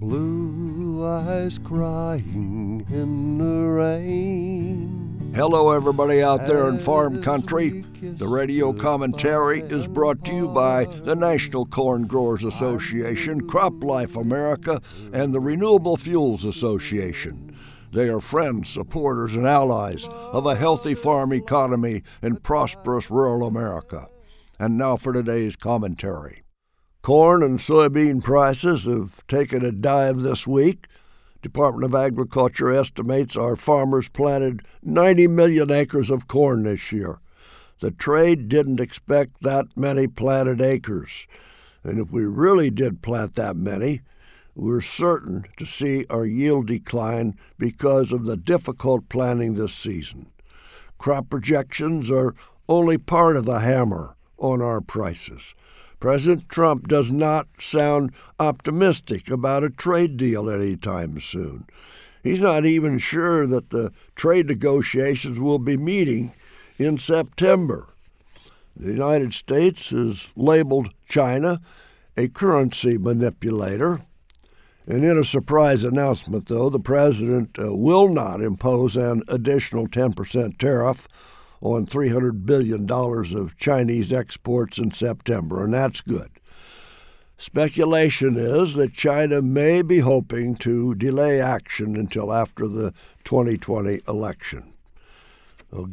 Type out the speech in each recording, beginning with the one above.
Blue eyes crying in the rain. Hello, everybody out there in farm country. The radio commentary is brought to you by the National Corn Growers Association, CropLife America, and the Renewable Fuels Association. They are friends, supporters, and allies of a healthy farm economy in prosperous rural America. And now for today's commentary. Corn and soybean prices have taken a dive this week. Department of Agriculture estimates our farmers planted 90 million acres of corn this year. The trade didn't expect that many planted acres. And if we really did plant that many, we're certain to see our yield decline because of the difficult planting this season. Crop projections are only part of the hammer on our prices. President Trump does not sound optimistic about a trade deal anytime soon. He's not even sure that the trade negotiations will be meeting in September. The United States has labeled China a currency manipulator. And in a surprise announcement, though, the president uh, will not impose an additional 10% tariff on $300 billion of Chinese exports in September, and that's good. Speculation is that China may be hoping to delay action until after the 2020 election.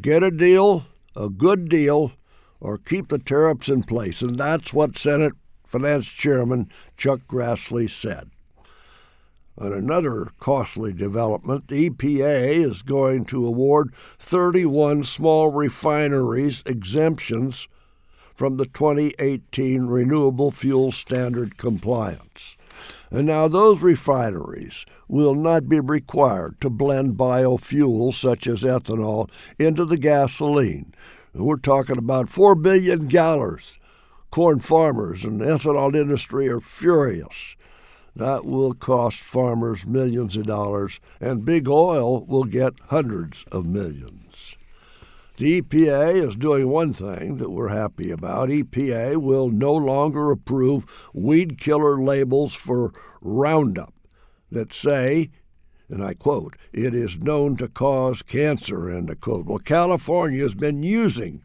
Get a deal, a good deal, or keep the tariffs in place, and that's what Senate Finance Chairman Chuck Grassley said. On another costly development, the EPA is going to award 31 small refineries exemptions from the 2018 Renewable Fuel Standard compliance. And now those refineries will not be required to blend biofuels such as ethanol into the gasoline. We're talking about 4 billion gallons. Corn farmers and ethanol industry are furious. That will cost farmers millions of dollars, and big oil will get hundreds of millions. The EPA is doing one thing that we're happy about. EPA will no longer approve weed killer labels for Roundup that say, and I quote, it is known to cause cancer, end of quote. Well, California has been using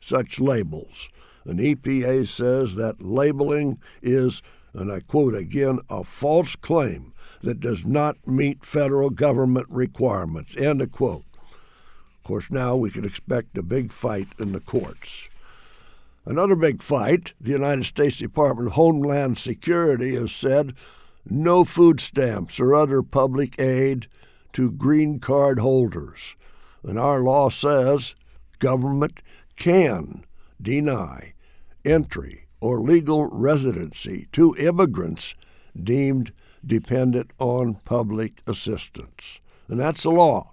such labels. And EPA says that labeling is and I quote again, a false claim that does not meet federal government requirements, end of quote. Of course, now we can expect a big fight in the courts. Another big fight the United States Department of Homeland Security has said no food stamps or other public aid to green card holders. And our law says government can deny entry or legal residency to immigrants deemed dependent on public assistance. And that's the law.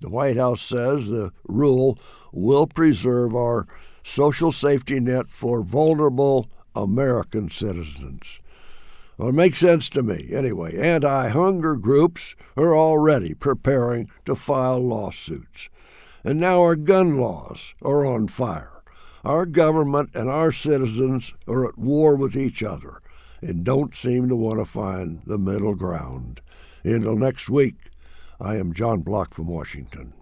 The White House says the rule will preserve our social safety net for vulnerable American citizens. Well, it makes sense to me. Anyway, anti hunger groups are already preparing to file lawsuits. And now our gun laws are on fire. Our government and our citizens are at war with each other and don't seem to want to find the middle ground. Until next week, I am John Block from Washington.